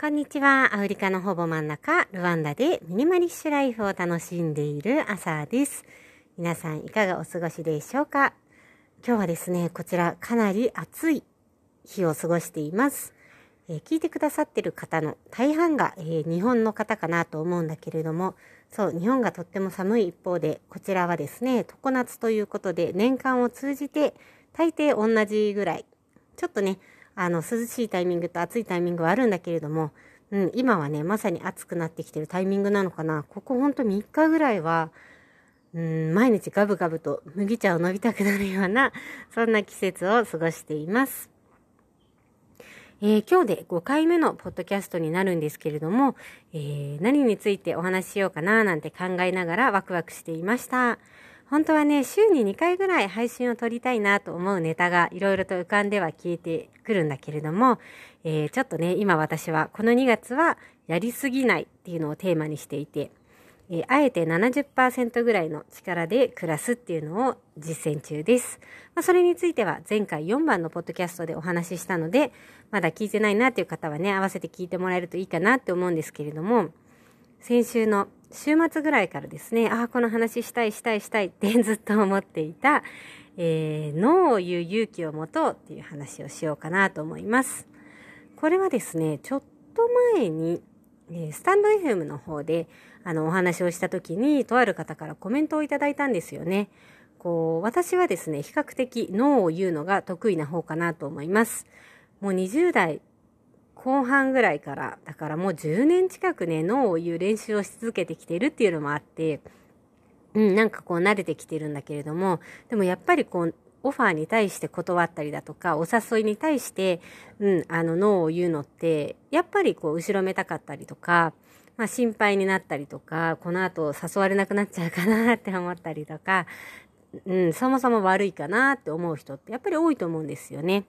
こんにちは。アフリカのほぼ真ん中、ルワンダでミニマリッシュライフを楽しんでいる朝です。皆さんいかがお過ごしでしょうか？今日はですね、こちらかなり暑い日を過ごしています。えー、聞いてくださってる方の大半が、えー、日本の方かなと思うんだけれども、そう、日本がとっても寒い一方で、こちらはですね、常夏ということで、年間を通じて大抵同じぐらい、ちょっとね、あの、涼しいタイミングと暑いタイミングはあるんだけれども、うん、今はね、まさに暑くなってきてるタイミングなのかな。ここほんと3日ぐらいは、うん、毎日ガブガブと麦茶を飲みたくなるような、そんな季節を過ごしています。えー、今日で5回目のポッドキャストになるんですけれども、えー、何についてお話ししようかななんて考えながらワクワクしていました。本当はね、週に2回ぐらい配信を撮りたいなと思うネタがいろいろと浮かんでは消えてくるんだけれども、えー、ちょっとね、今私はこの2月はやりすぎないっていうのをテーマにしていて、えー、あえて70%ぐらいの力で暮らすっていうのを実践中です。まあ、それについては前回4番のポッドキャストでお話ししたので、まだ聞いてないなっていう方はね、合わせて聞いてもらえるといいかなって思うんですけれども、先週の週末ぐらいからですね、ああ、この話したいしたいしたいってずっと思っていた、えー、脳を言う勇気を持とうっていう話をしようかなと思います。これはですね、ちょっと前に、え、スタンド FM の方で、あの、お話をした時に、とある方からコメントをいただいたんですよね。こう、私はですね、比較的脳を言うのが得意な方かなと思います。もう20代後半ぐらいから、だからもう10年近くね、脳を言う練習をし続けてきてるっていうのもあって、うん、なんかこう慣れてきてるんだけれども、でもやっぱりこう、オファーに対して断ったりだとか、お誘いに対して、うん、あの、ノーを言うのって、やっぱりこう、後ろめたかったりとか、まあ心配になったりとか、この後誘われなくなっちゃうかなって思ったりとか、うん、そもそも悪いかなって思う人ってやっぱり多いと思うんですよね。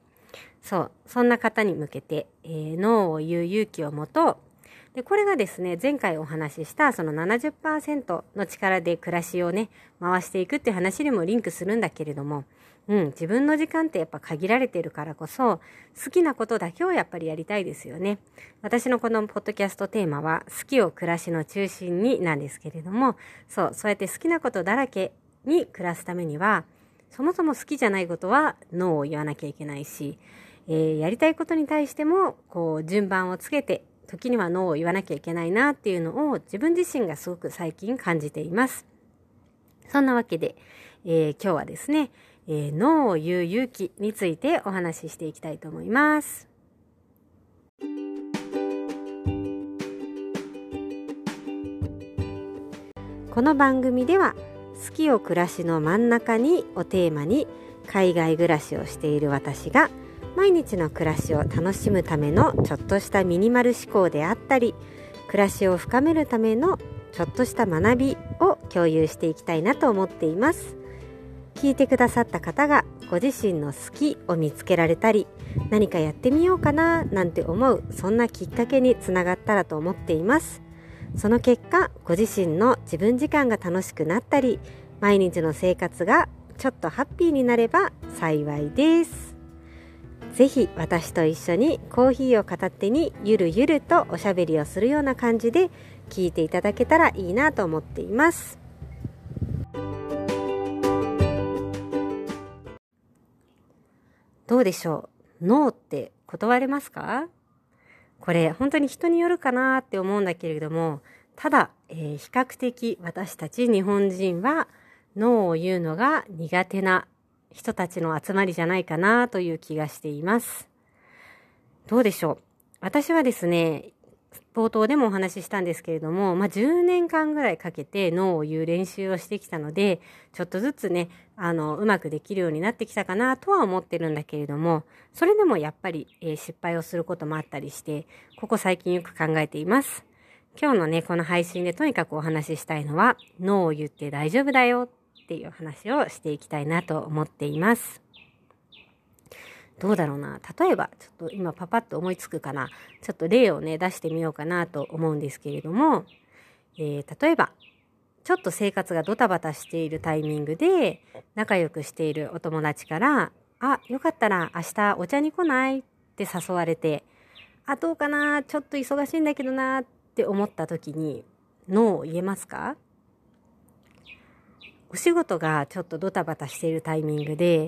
そう、そんな方に向けて、えー、ノーを言う勇気を持とう。で、これがですね、前回お話ししたその70%の力で暮らしをね、回していくっていう話にもリンクするんだけれども、うん、自分の時間ってやっぱ限られてるからこそ、好きなことだけをやっぱりやりたいですよね。私のこのポッドキャストテーマは、好きを暮らしの中心になんですけれども、そう、そうやって好きなことだらけに暮らすためには、そもそも好きじゃないことはノーを言わなきゃいけないし、えー、やりたいことに対しても、こう、順番をつけて、時にはノーを言わなきゃいけないなっていうのを自分自身がすごく最近感じています。そんなわけで、えー、今日はですね、えー、ノーを言う勇気についてお話ししていきたいと思います。この番組では好きを暮らしの真ん中にをテーマに海外暮らしをしている私が毎日の暮らしを楽しむためのちょっとしたミニマル思考であったり暮らしを深めるためのちょっとした学びを共有していきたいなと思っています。聞いてくださった方がご自身の好きを見つけられたり何かやってみようかななんて思うそんなきっかけにつながったらと思っています。その結果ご自身の自分時間が楽しくなったり毎日の生活がちょっとハッピーになれば幸いです。ぜひ私と一緒にコーヒーを片手にゆるゆるとおしゃべりをするような感じで聞いていただけたらいいなと思っています。どうでしょう？ノーって断れますか？これ本当に人によるかなって思うんだけれども、ただ、えー、比較的私たち日本人は脳を言うのが苦手な人たちの集まりじゃないかなという気がしています。どうでしょう？私はですね、冒頭でもお話ししたんですけれども、まあ、10年間ぐらいかけて脳を言う練習をしてきたので、ちょっとずつね、あの、うまくできるようになってきたかなとは思ってるんだけれども、それでもやっぱり、えー、失敗をすることもあったりして、ここ最近よく考えています。今日のね、この配信でとにかくお話ししたいのは、脳を言って大丈夫だよっていう話をしていきたいなと思っています。どうだろうな。例えば、ちょっと今パパッと思いつくかな。ちょっと例をね、出してみようかなと思うんですけれども、えー、例えば、ちょっと生活がドタバタしているタイミングで、仲良くしているお友達から、あ、よかったら明日お茶に来ない？って誘われて、あ、どうかな？ちょっと忙しいんだけどなって思った時に、ノーを言えますか？お仕事がちょっとドタバタしているタイミングで、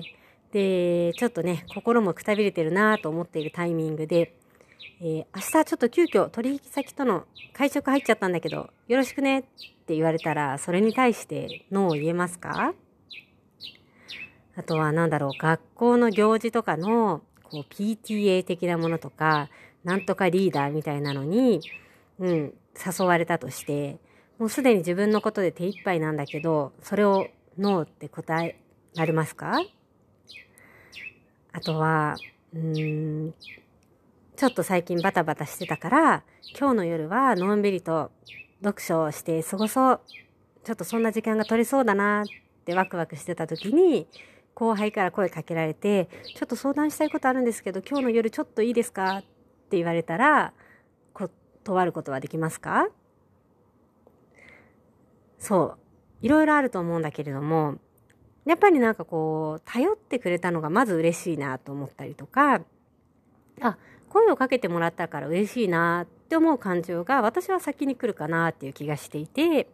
で、ちょっとね、心もくたびれてるなと思っているタイミングで、えー、明日ちょっと急遽取引先との会食入っちゃったんだけど、よろしくねって言われたら、それに対してノーを言えますか？あとは何だろう、学校の行事とかのこう PTA 的なものとか、なんとかリーダーみたいなのに、うん、誘われたとして、もうすでに自分のことで手一杯なんだけど、それをノーって答えられますか？あとは、うーん、ちょっと最近バタバタしてたから、今日の夜はのんびりと読書をして過ごそう。ちょっとそんな時間が取れそうだなってワクワクしてた時に、後輩から声かけられて、ちょっと相談したいことあるんですけど、今日の夜ちょっといいですかって言われたら、断ることはできますか？そう。いろいろあると思うんだけれども、やっぱりなんかこう、頼ってくれたのがまず嬉しいなと思ったりとか、あ、声をかけてもらったから嬉しいなって思う感情が私は先に来るかなっていう気がしていて、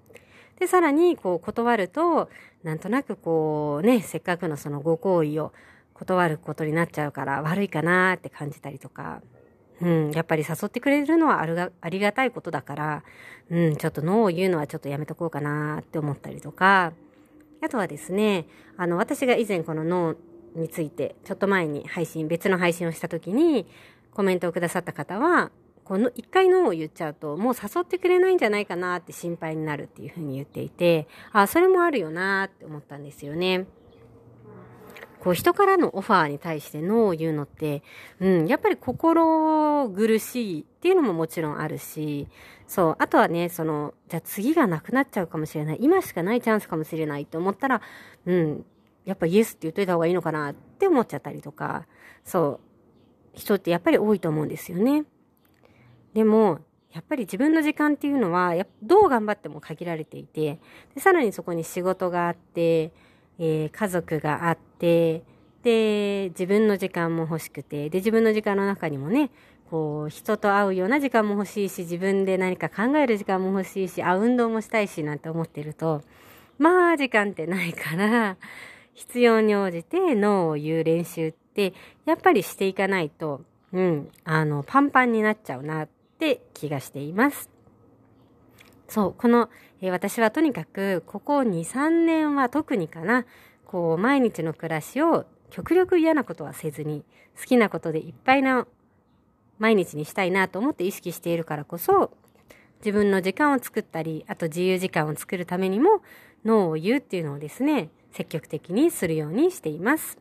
で、さらにこう断ると、なんとなくこうね、せっかくのそのご好意を断ることになっちゃうから悪いかなって感じたりとか、うん、やっぱり誘ってくれるのはあるがありがたいことだから、うん、ちょっとノーを言うのはちょっとやめとこうかなって思ったりとか、あとはですね、あの、私が以前この脳について、ちょっと前に配信、別の配信をした時に、コメントをくださった方は、この一回脳を言っちゃうと、もう誘ってくれないんじゃないかなって心配になるっていうふうに言っていて、あ、それもあるよなって思ったんですよね。こう人からのオファーに対してノーを言うのって、うん、やっぱり心苦しいっていうのももちろんあるし、そう、あとはね、その、じゃあ次がなくなっちゃうかもしれない、今しかないチャンスかもしれないって思ったら、うん、やっぱイエスって言っといた方がいいのかなって思っちゃったりとか、そう、人ってやっぱり多いと思うんですよね。でも、やっぱり自分の時間っていうのは、どう頑張っても限られていて、でさらにそこに仕事があって、えー、家族があって、で、自分の時間も欲しくて、で、自分の時間の中にもね、こう、人と会うような時間も欲しいし、自分で何か考える時間も欲しいし、あ、運動もしたいし、なんて思ってると、まあ、時間ってないから、必要に応じてノーを言う練習って、やっぱりしていかないと、うん、あの、パンパンになっちゃうなって気がしています。そう、この、えー、私はとにかく、ここ2、3年は特にかな、こう、毎日の暮らしを極力嫌なことはせずに、好きなことでいっぱいな毎日にしたいなと思って意識しているからこそ、自分の時間を作ったり、あと自由時間を作るためにも、ノーを言うっていうのをですね、積極的にするようにしています。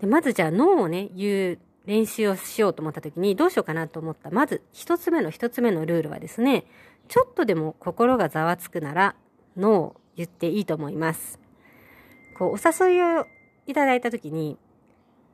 でまずじゃあ、ノーをね、言う練習をしようと思った時にどうしようかなと思った。まず一つ目の一つ目のルールはですね、ちょっとでも心がざわつくなら、ノーを言っていいと思います。こう、お誘いをいただいた時に、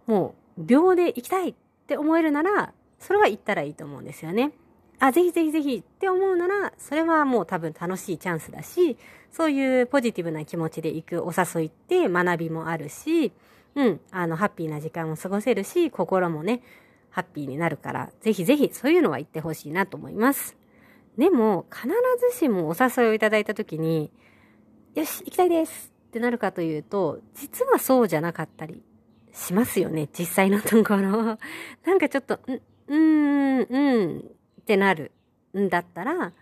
もう秒で行きたいって思えるなら、それは行ったらいいと思うんですよね。あ、ぜひぜひぜひって思うなら、それはもう多分楽しいチャンスだし、そういうポジティブな気持ちで行くお誘いって学びもあるし、うん、あの、ハッピーな時間を過ごせるし、心もね、ハッピーになるから、ぜひぜひそういうのは言ってほしいなと思います。でも、必ずしもお誘いをいただいた時に、よし、行きたいですってなるかというと、実はそうじゃなかったりしますよね、実際のところ。なんかちょっと、ん、うーん、うんってなるんだったら、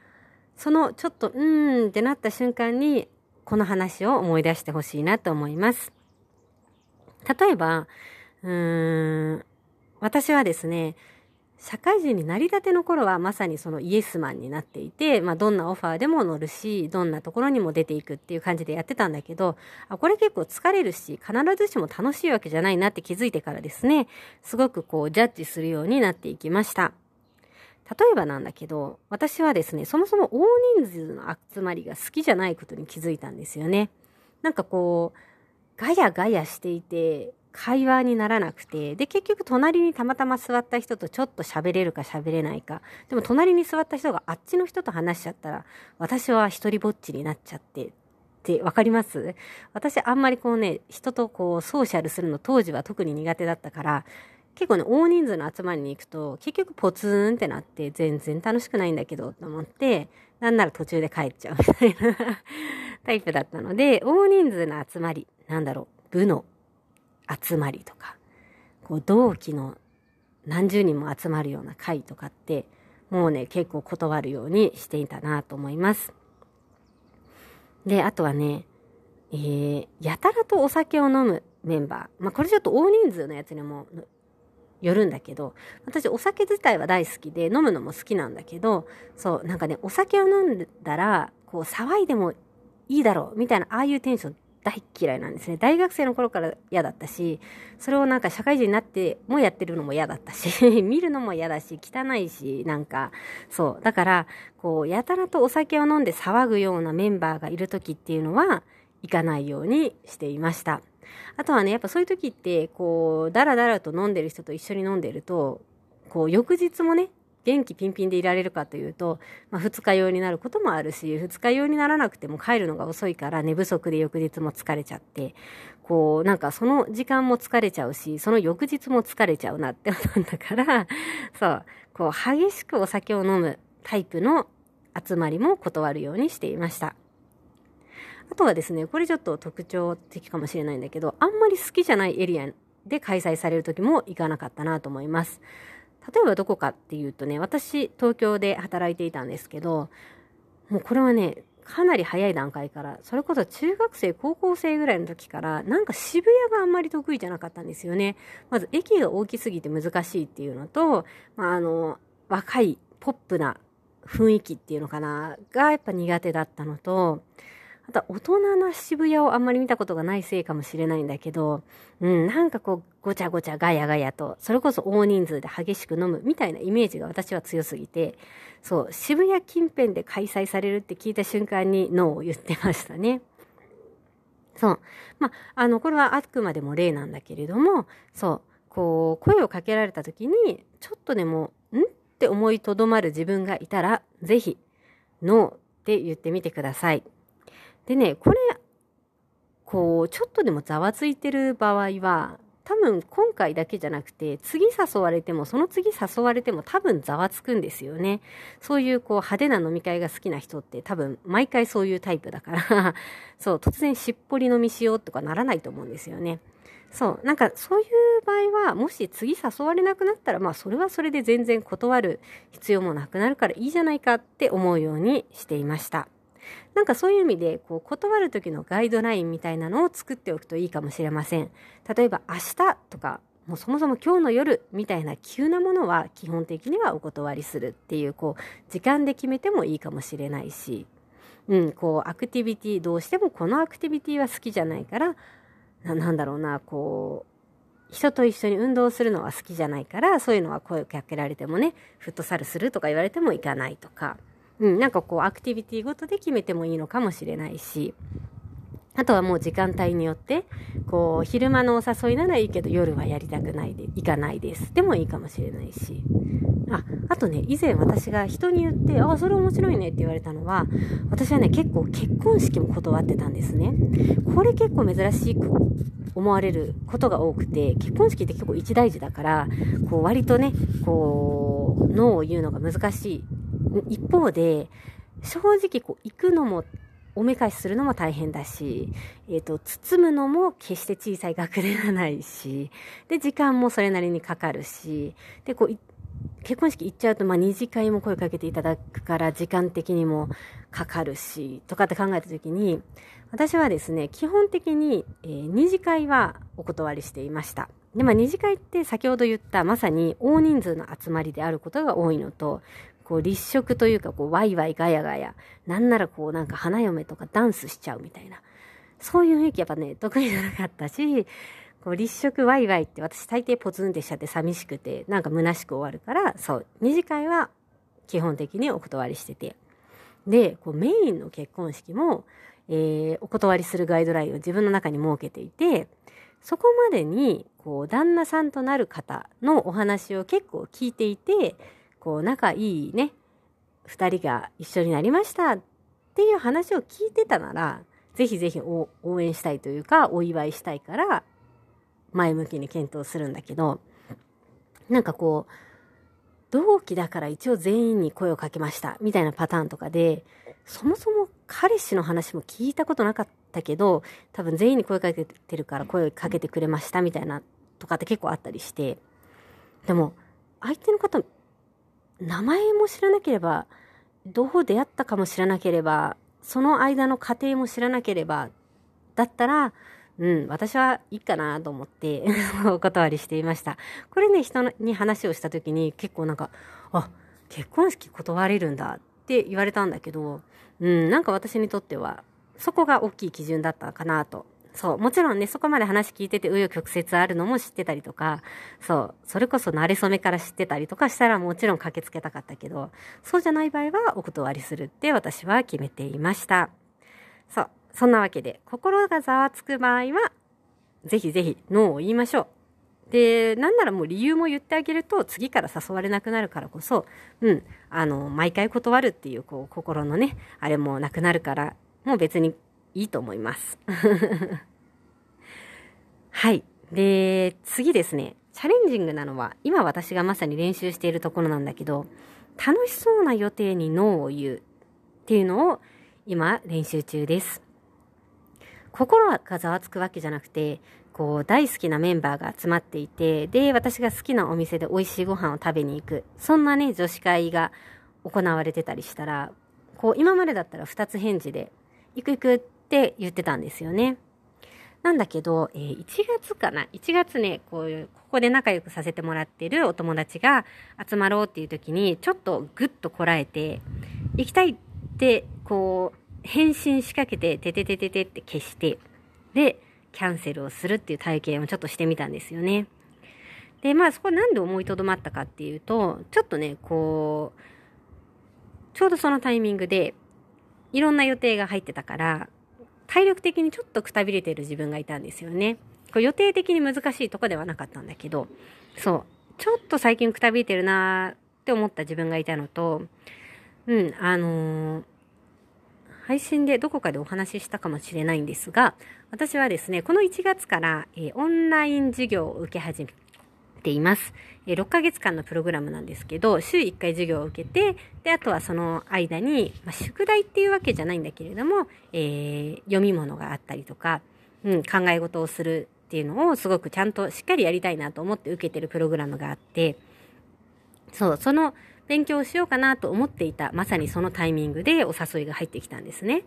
そのちょっと、うーんってなった瞬間に、この話を思い出してほしいなと思います。例えば、うーん、私はですね、社会人になりたての頃はまさにそのイエスマンになっていて、まあどんなオファーでも乗るし、どんなところにも出ていくっていう感じでやってたんだけど、あ、これ結構疲れるし、必ずしも楽しいわけじゃないなって気づいてからですね、すごくこうジャッジするようになっていきました。例えばなんだけど、私はですね、そもそも大人数の集まりが好きじゃないことに気づいたんですよね。なんかこう、ガヤガヤしていて、会話にならなくて、で、結局隣にたまたま座った人とちょっと喋れるか喋れないか。でも隣に座った人があっちの人と話しちゃったら、私は一人ぼっちになっちゃって、ってわかります？私あんまりこうね、人とこうソーシャルするの当時は特に苦手だったから、結構ね、大人数の集まりに行くと、結局ポツンってなって全然楽しくないんだけどと思って、なんなら途中で帰っちゃうみたいなタイプだったので、大人数の集まり、なんだろう、部の集まりとか、こう同期の何十人も集まるような会とかって、もうね、結構断るようにしていたなと思います。で、あとはね、えー、やたらとお酒を飲むメンバー。まあ、これちょっと大人数のやつにもよるんだけど、私お酒自体は大好きで飲むのも好きなんだけど、そう、なんかね、お酒を飲んだら、こう騒いでもいいだろうみたいな、ああいうテンション大嫌いなんですね。大学生の頃から嫌だったし、それをなんか社会人になってもやってるのも嫌だったし、見るのも嫌だし、汚いし、なんか、そう。だから、こう、やたらとお酒を飲んで騒ぐようなメンバーがいる時っていうのは、行かないようにしていました。あとはね、やっぱそういう時って、こう、だらだらと飲んでる人と一緒に飲んでると、こう、翌日もね、元気ピンピンでいられるかというと、まあ、二日酔いになることもあるし、二日酔いにならなくても帰るのが遅いから寝不足で翌日も疲れちゃって、こう、なんかその時間も疲れちゃうし、その翌日も疲れちゃうなって思うんだから、そう、こう、激しくお酒を飲むタイプの集まりも断るようにしていました。あとはですね、これちょっと特徴的かもしれないんだけど、あんまり好きじゃないエリアで開催される時も行かなかったなと思います。例えばどこかっていうとね、私、東京で働いていたんですけど、もうこれはね、かなり早い段階から、それこそ中学生、高校生ぐらいの時から、なんか渋谷があんまり得意じゃなかったんですよね。まず駅が大きすぎて難しいっていうのと、まあ、あの、若いポップな雰囲気っていうのかな、がやっぱ苦手だったのと、あと大人な渋谷をあんまり見たことがないせいかもしれないんだけど、うん、なんかこう、ごちゃごちゃガヤガヤと、それこそ大人数で激しく飲むみたいなイメージが私は強すぎて、そう、渋谷近辺で開催されるって聞いた瞬間にノーを言ってましたね。そう。まあ、あの、これはあくまでも例なんだけれども、そう、こう、声をかけられた時に、ちょっとでも、ん？って思いとどまる自分がいたら、ぜひ、ノーって言ってみてください。でね、これ、こう、ちょっとでもざわついてる場合は、多分今回だけじゃなくて、次誘われても、その次誘われても多分ざわつくんですよね。そういうこう派手な飲み会が好きな人って多分毎回そういうタイプだから そう、突然しっぽり飲みしようとかならないと思うんですよね。そう、なんかそういう場合は、もし次誘われなくなったら、まあそれはそれで全然断る必要もなくなるからいいじゃないかって思うようにしていました。なんかそういう意味で、こう、断る時のガイドラインみたいなのを作っておくといいかもしれません。例えば、明日とか、もうそもそも今日の夜みたいな急なものは基本的にはお断りするっていう、こう、時間で決めてもいいかもしれないし、うん、こう、アクティビティ、どうしてもこのアクティビティは好きじゃないから、なんだろうな、こう、人と一緒に運動するのは好きじゃないから、そういうのは声をかけられてもね、フットサルするとか言われても行かないとか、うん、なんかこうアクティビティごとで決めてもいいのかもしれないし、あとはもう時間帯によって、こう、昼間のお誘いならいいけど夜はやりたくないで、行かないです。でもいいかもしれないし。あ、あとね、以前私が人に言って、あ、それ面白いねって言われたのは、私はね、結構結婚式も断ってたんですね。これ結構珍しく思われることが多くて、結婚式って結構一大事だから、こう割とね、こう、ノーを言うのが難しい一方で、正直こう行くのもおめかしするのも大変だし、えっ、ー、と、包むのも決して小さい額ではないし、で、時間もそれなりにかかるし、で、こう、結婚式行っちゃうと、まあ、二次会も声かけていただくから、時間的にもかかるし、とかって考えたときに、私はですね、基本的に、えー、二次会はお断りしていました。で、まあ、二次会って先ほど言ったまさに大人数の集まりであることが多いのと、こう立食というか、こうワイワイガヤガヤ、なんならこうなんか花嫁とかダンスしちゃうみたいな。そういう雰囲気やっぱね、得意じゃなかったし、こう立食ワイワイって私大抵ポツンってしちゃって寂しくて、なんか虚しく終わるから、そう、二次会は基本的にお断りしてて。で、こうメインの結婚式も、えー、お断りするガイドラインを自分の中に設けていて、そこまでに、こう、旦那さんとなる方のお話を結構聞いていて、こう仲いいね、二人が一緒になりましたっていう話を聞いてたなら、ぜひぜひ応援したいというか、お祝いしたいから、前向きに検討するんだけど、なんかこう、同期だから一応全員に声をかけましたみたいなパターンとかで、そもそも彼氏の話も聞いたことなかったけど、多分全員に声かけてるから声をかけてくれましたみたいなとかって結構あったりして、でも相手の方、名前も知らなければ、どう出会ったかも知らなければ、その間の過程も知らなければ、だったら、うん、私はいいかなと思って お断りしていました。これね、人に話をした時に結構なんか、あ、結婚式断れるんだって言われたんだけど、うん、なんか私にとっては、そこが大きい基準だったかなと。そう。もちろんね、そこまで話聞いてて、紆余曲折あるのも知ってたりとか、そう。それこそ慣れ初めから知ってたりとかしたらもちろん駆けつけたかったけど、そうじゃない場合はお断りするって私は決めていました。そう。そんなわけで、心がざわつく場合は、ぜひぜひノーを言いましょう。で、なんならもう理由も言ってあげると、次から誘われなくなるからこそ、うん、あの、毎回断るっていう、こう、心のね、あれもなくなるから、もう別にいいと思います。はい。で、次ですね。チャレンジングなのは、今私がまさに練習しているところなんだけど、楽しそうな予定にノーを言うっていうのを今練習中です。心がざわつくわけじゃなくて、こう、大好きなメンバーが集まっていて、で、私が好きなお店で美味しいご飯を食べに行く。そんなね、女子会が行われてたりしたら、こう、今までだったら二つ返事で、行く行くってって言ってたんですよね。なんだけど、えー、1月かな ?1 月ね、こういう、ここで仲良くさせてもらってるお友達が集まろうっていう時に、ちょっとぐっとこらえて、行きたいって、こう、返信しかけて、てててててって消して、で、キャンセルをするっていう体験をちょっとしてみたんですよね。で、まあそこなんで思いとどまったかっていうと、ちょっとね、こう、ちょうどそのタイミングで、いろんな予定が入ってたから、体力的にちょっとくたびれてる自分がいたんですよね。こ予定的に難しいとこではなかったんだけど、そう、ちょっと最近くたびれてるなーって思った自分がいたのと、うん、あのー配信でどこかでお話ししたかもしれないんですが、私はですね、この1月から、えー、オンライン授業を受け始めています。え、6ヶ月間のプログラムなんですけど、週1回授業を受けて、で、あとはその間に、まあ、宿題っていうわけじゃないんだけれども、えー、読み物があったりとか、うん、考え事をするっていうのをすごくちゃんとしっかりやりたいなと思って受けてるプログラムがあって、そう、その勉強をしようかなと思っていた、まさにそのタイミングでお誘いが入ってきたんですね。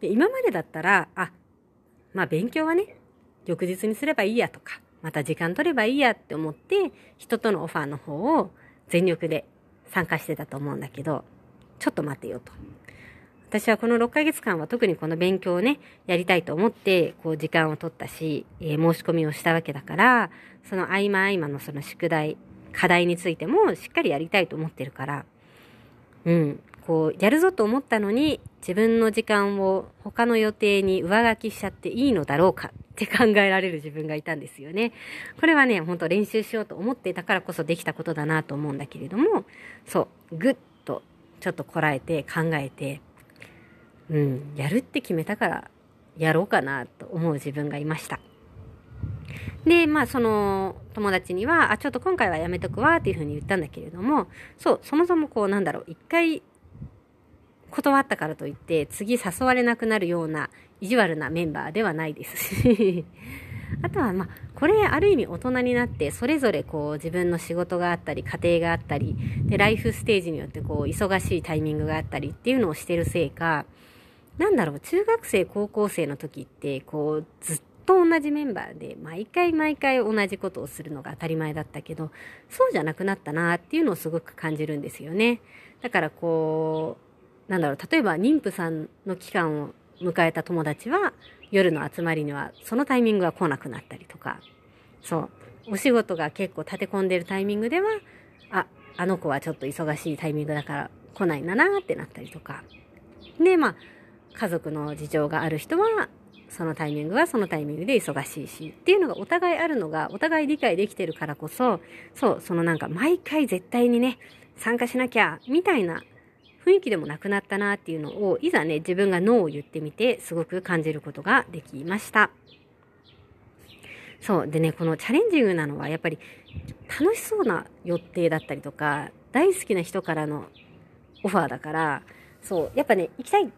で、今までだったら、あ、まあ勉強はね、翌日にすればいいやとか、また時間取ればいいやって思って、人とのオファーの方を全力で参加してたと思うんだけど、ちょっと待てよと。私はこの6ヶ月間は特にこの勉強をね、やりたいと思って、こう時間を取ったし、えー、申し込みをしたわけだから、その合間合間のその宿題、課題についてもしっかりやりたいと思ってるから、うん、こう、やるぞと思ったのに、自分の時間を他の予定に上書きしちゃっていいのだろうかって考えられる自分がいたんですよね。これはね、ほんと練習しようと思っていたからこそできたことだなと思うんだけれども、そう、ぐっとちょっとこらえて考えて、うん、やるって決めたからやろうかなと思う自分がいました。で、まあその友達には、あ、ちょっと今回はやめとくわっていうふうに言ったんだけれども、そう、そもそもこうなんだろう、一回断ったからといって次誘われなくなるような意地悪なメンバーではないです。し あとはまあこれある意味大人になってそれぞれこう自分の仕事があったり家庭があったりでライフステージによってこう忙しいタイミングがあったりっていうのをしてるせいかなんだろう中学生高校生の時ってこうずっと同じメンバーで毎回毎回同じことをするのが当たり前だったけどそうじゃなくなったなっていうのをすごく感じるんですよね。だからこうなんだろう例えば妊婦さんの期間を迎えた友達は夜の集まりにはそのタイミングが来なくなったりとか。そう。お仕事が結構立て込んでるタイミングではああの子はちょっと忙しいタイミングだから来ないんだなってなったりとか。でまあ家族の事情がある人はそのタイミングはそのタイミングで忙しいしっていうのがお互いあるのがお互い理解できてるからこそそうそのなんか毎回絶対にね参加しなきゃみたいな雰囲気でもなくなったなっていうのをいざね自分がノーを言ってみてすごく感じることができました。そう。でねこのチャレンジングなのはやっぱり楽しそうな予定だったりとか、大好きな人からのオファーだから、そう、やっぱね、行きたいっ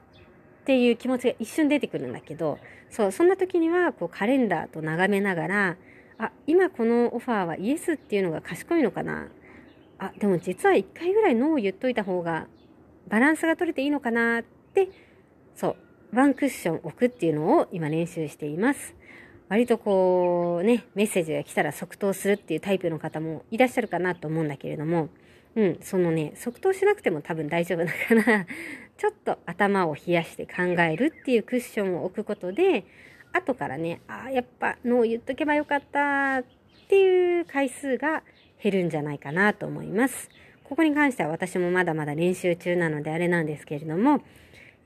ていう気持ちが一瞬出てくるんだけど、そう、そんな時には、こう、カレンダーと眺めながら、あ、今このオファーはイエスっていうのが賢いのかな。あ、でも実は一回ぐらいノーを言っといた方が、バランスが取れていいのかなって、そう、ワンクッション置くっていうのを今練習しています。割とこうね、メッセージが来たら即答するっていうタイプの方もいらっしゃるかなと思うんだけれども、うん、そのね、即答しなくても多分大丈夫だから ちょっと頭を冷やして考えるっていうクッションを置くことで、後からね、ああ、やっぱノー言っとけばよかったっていう回数が減るんじゃないかなと思います。ここに関しては私もまだまだ練習中なのであれなんですけれども、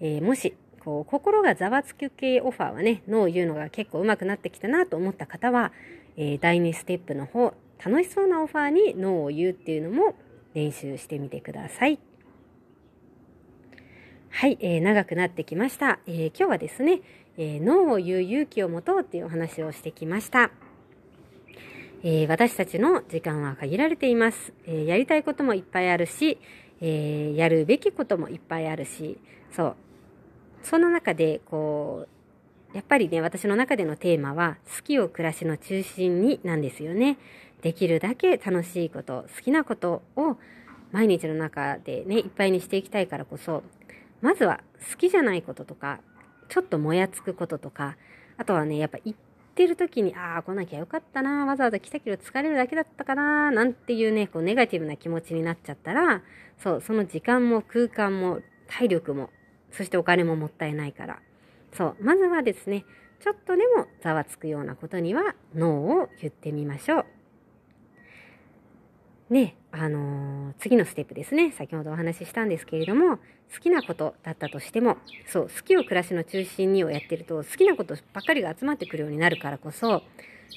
えー、もしこう心がざわつく系オファーはね、ノーを言うのが結構上手くなってきたなと思った方は、えー、第2ステップの方、楽しそうなオファーにノーを言うっていうのも練習してみてください。はい、えー、長くなってきました。えー、今日はですね、えー、ノーを言う勇気を持とうっていうお話をしてきました。えー、私たちの時間は限られています、えー、やりたいこともいっぱいあるし、えー、やるべきこともいっぱいあるし、そう、その中で、こう、やっぱりね、私の中でのテーマは、好きを暮らしの中心になんですよね。できるだけ楽しいこと、好きなことを毎日の中でね、いっぱいにしていきたいからこそ、まずは好きじゃないこととか、ちょっともやつくこととか、あとはね、やっぱ行ってる時に、ああ、来なきゃよかったな、わざわざ来たけど疲れるだけだったかな、なんていうね、こうネガティブな気持ちになっちゃったら、そう、その時間も空間も体力もそしてお金ももったいないから。そう。まずはですね、ちょっとでもざわつくようなことには、ノーを言ってみましょう。ね、あのー、次のステップですね。先ほどお話ししたんですけれども、好きなことだったとしても、そう、好きを暮らしの中心にをやってると、好きなことばっかりが集まってくるようになるからこそ、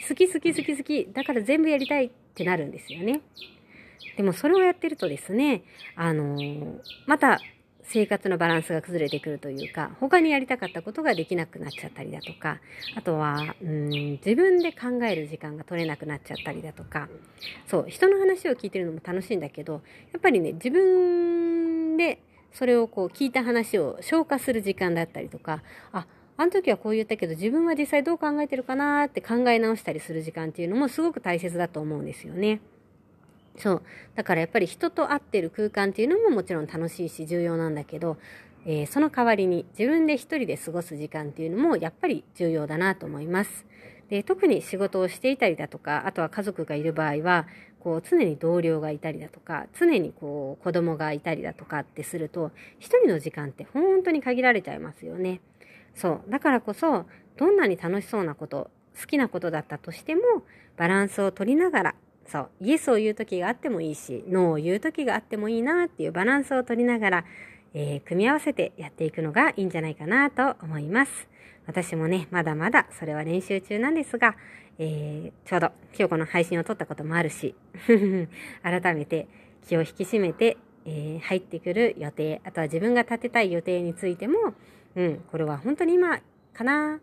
好き好き好き好き、だから全部やりたいってなるんですよね。でもそれをやってるとですね、あのー、また生活のバランスが崩れてくるというか、他にやりたかったことができなくなっちゃったりだとか、あとは、うん、自分で考える時間が取れなくなっちゃったりだとか、そう、人の話を聞いてるのも楽しいんだけど、やっぱりね、自分でそれをこう聞いた話を消化する時間だったりとか、あ、あの時はこう言ったけど自分は実際どう考えてるかなって考え直したりする時間っていうのもすごく大切だと思うんですよね。そう。だからやっぱり人と会ってる空間っていうのももちろん楽しいし重要なんだけど、えー、その代わりに自分で一人で過ごす時間っていうのもやっぱり重要だなと思います。で特に仕事をしていたりだとか、あとは家族がいる場合は、こう常に同僚がいたりだとか、常にこう子供がいたりだとかってすると、一人の時間って本当に限られちゃいますよね。そう。だからこそ、どんなに楽しそうなこと、好きなことだったとしても、バランスを取りながらそう、イエスを言う時があってもいいし、ノーを言う時があってもいいなっていうバランスを取りながら、えー、組み合わせてやっていくのがいいんじゃないかなと思います。私もね、まだまだそれは練習中なんですが、えー、ちょうど今日この配信を撮ったこともあるし、改めて気を引き締めて、えー、入ってくる予定、あとは自分が立てたい予定についても、うん、これは本当に今かな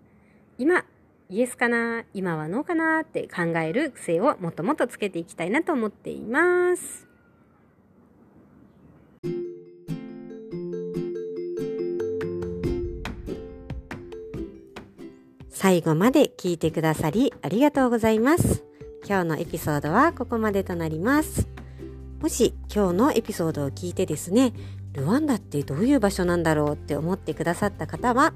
今イエスかな今はノーかなって考える癖をもっともっとつけていきたいなと思っています。最後まで聞いてくださりありがとうございます。今日のエピソードはここまでとなります。もし今日のエピソードを聞いてですね、ルワンダってどういう場所なんだろうって思ってくださった方は、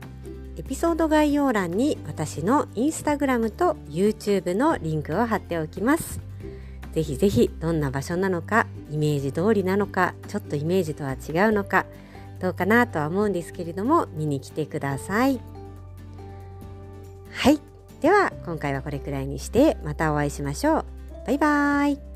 エピソード概要欄に私のインスタグラムと YouTube のリンクを貼っておきます。ぜひぜひどんな場所なのか、イメージ通りなのか、ちょっとイメージとは違うのか、どうかなとは思うんですけれども、見に来てください。はい。では、今回はこれくらいにして、またお会いしましょう。バイバーイ。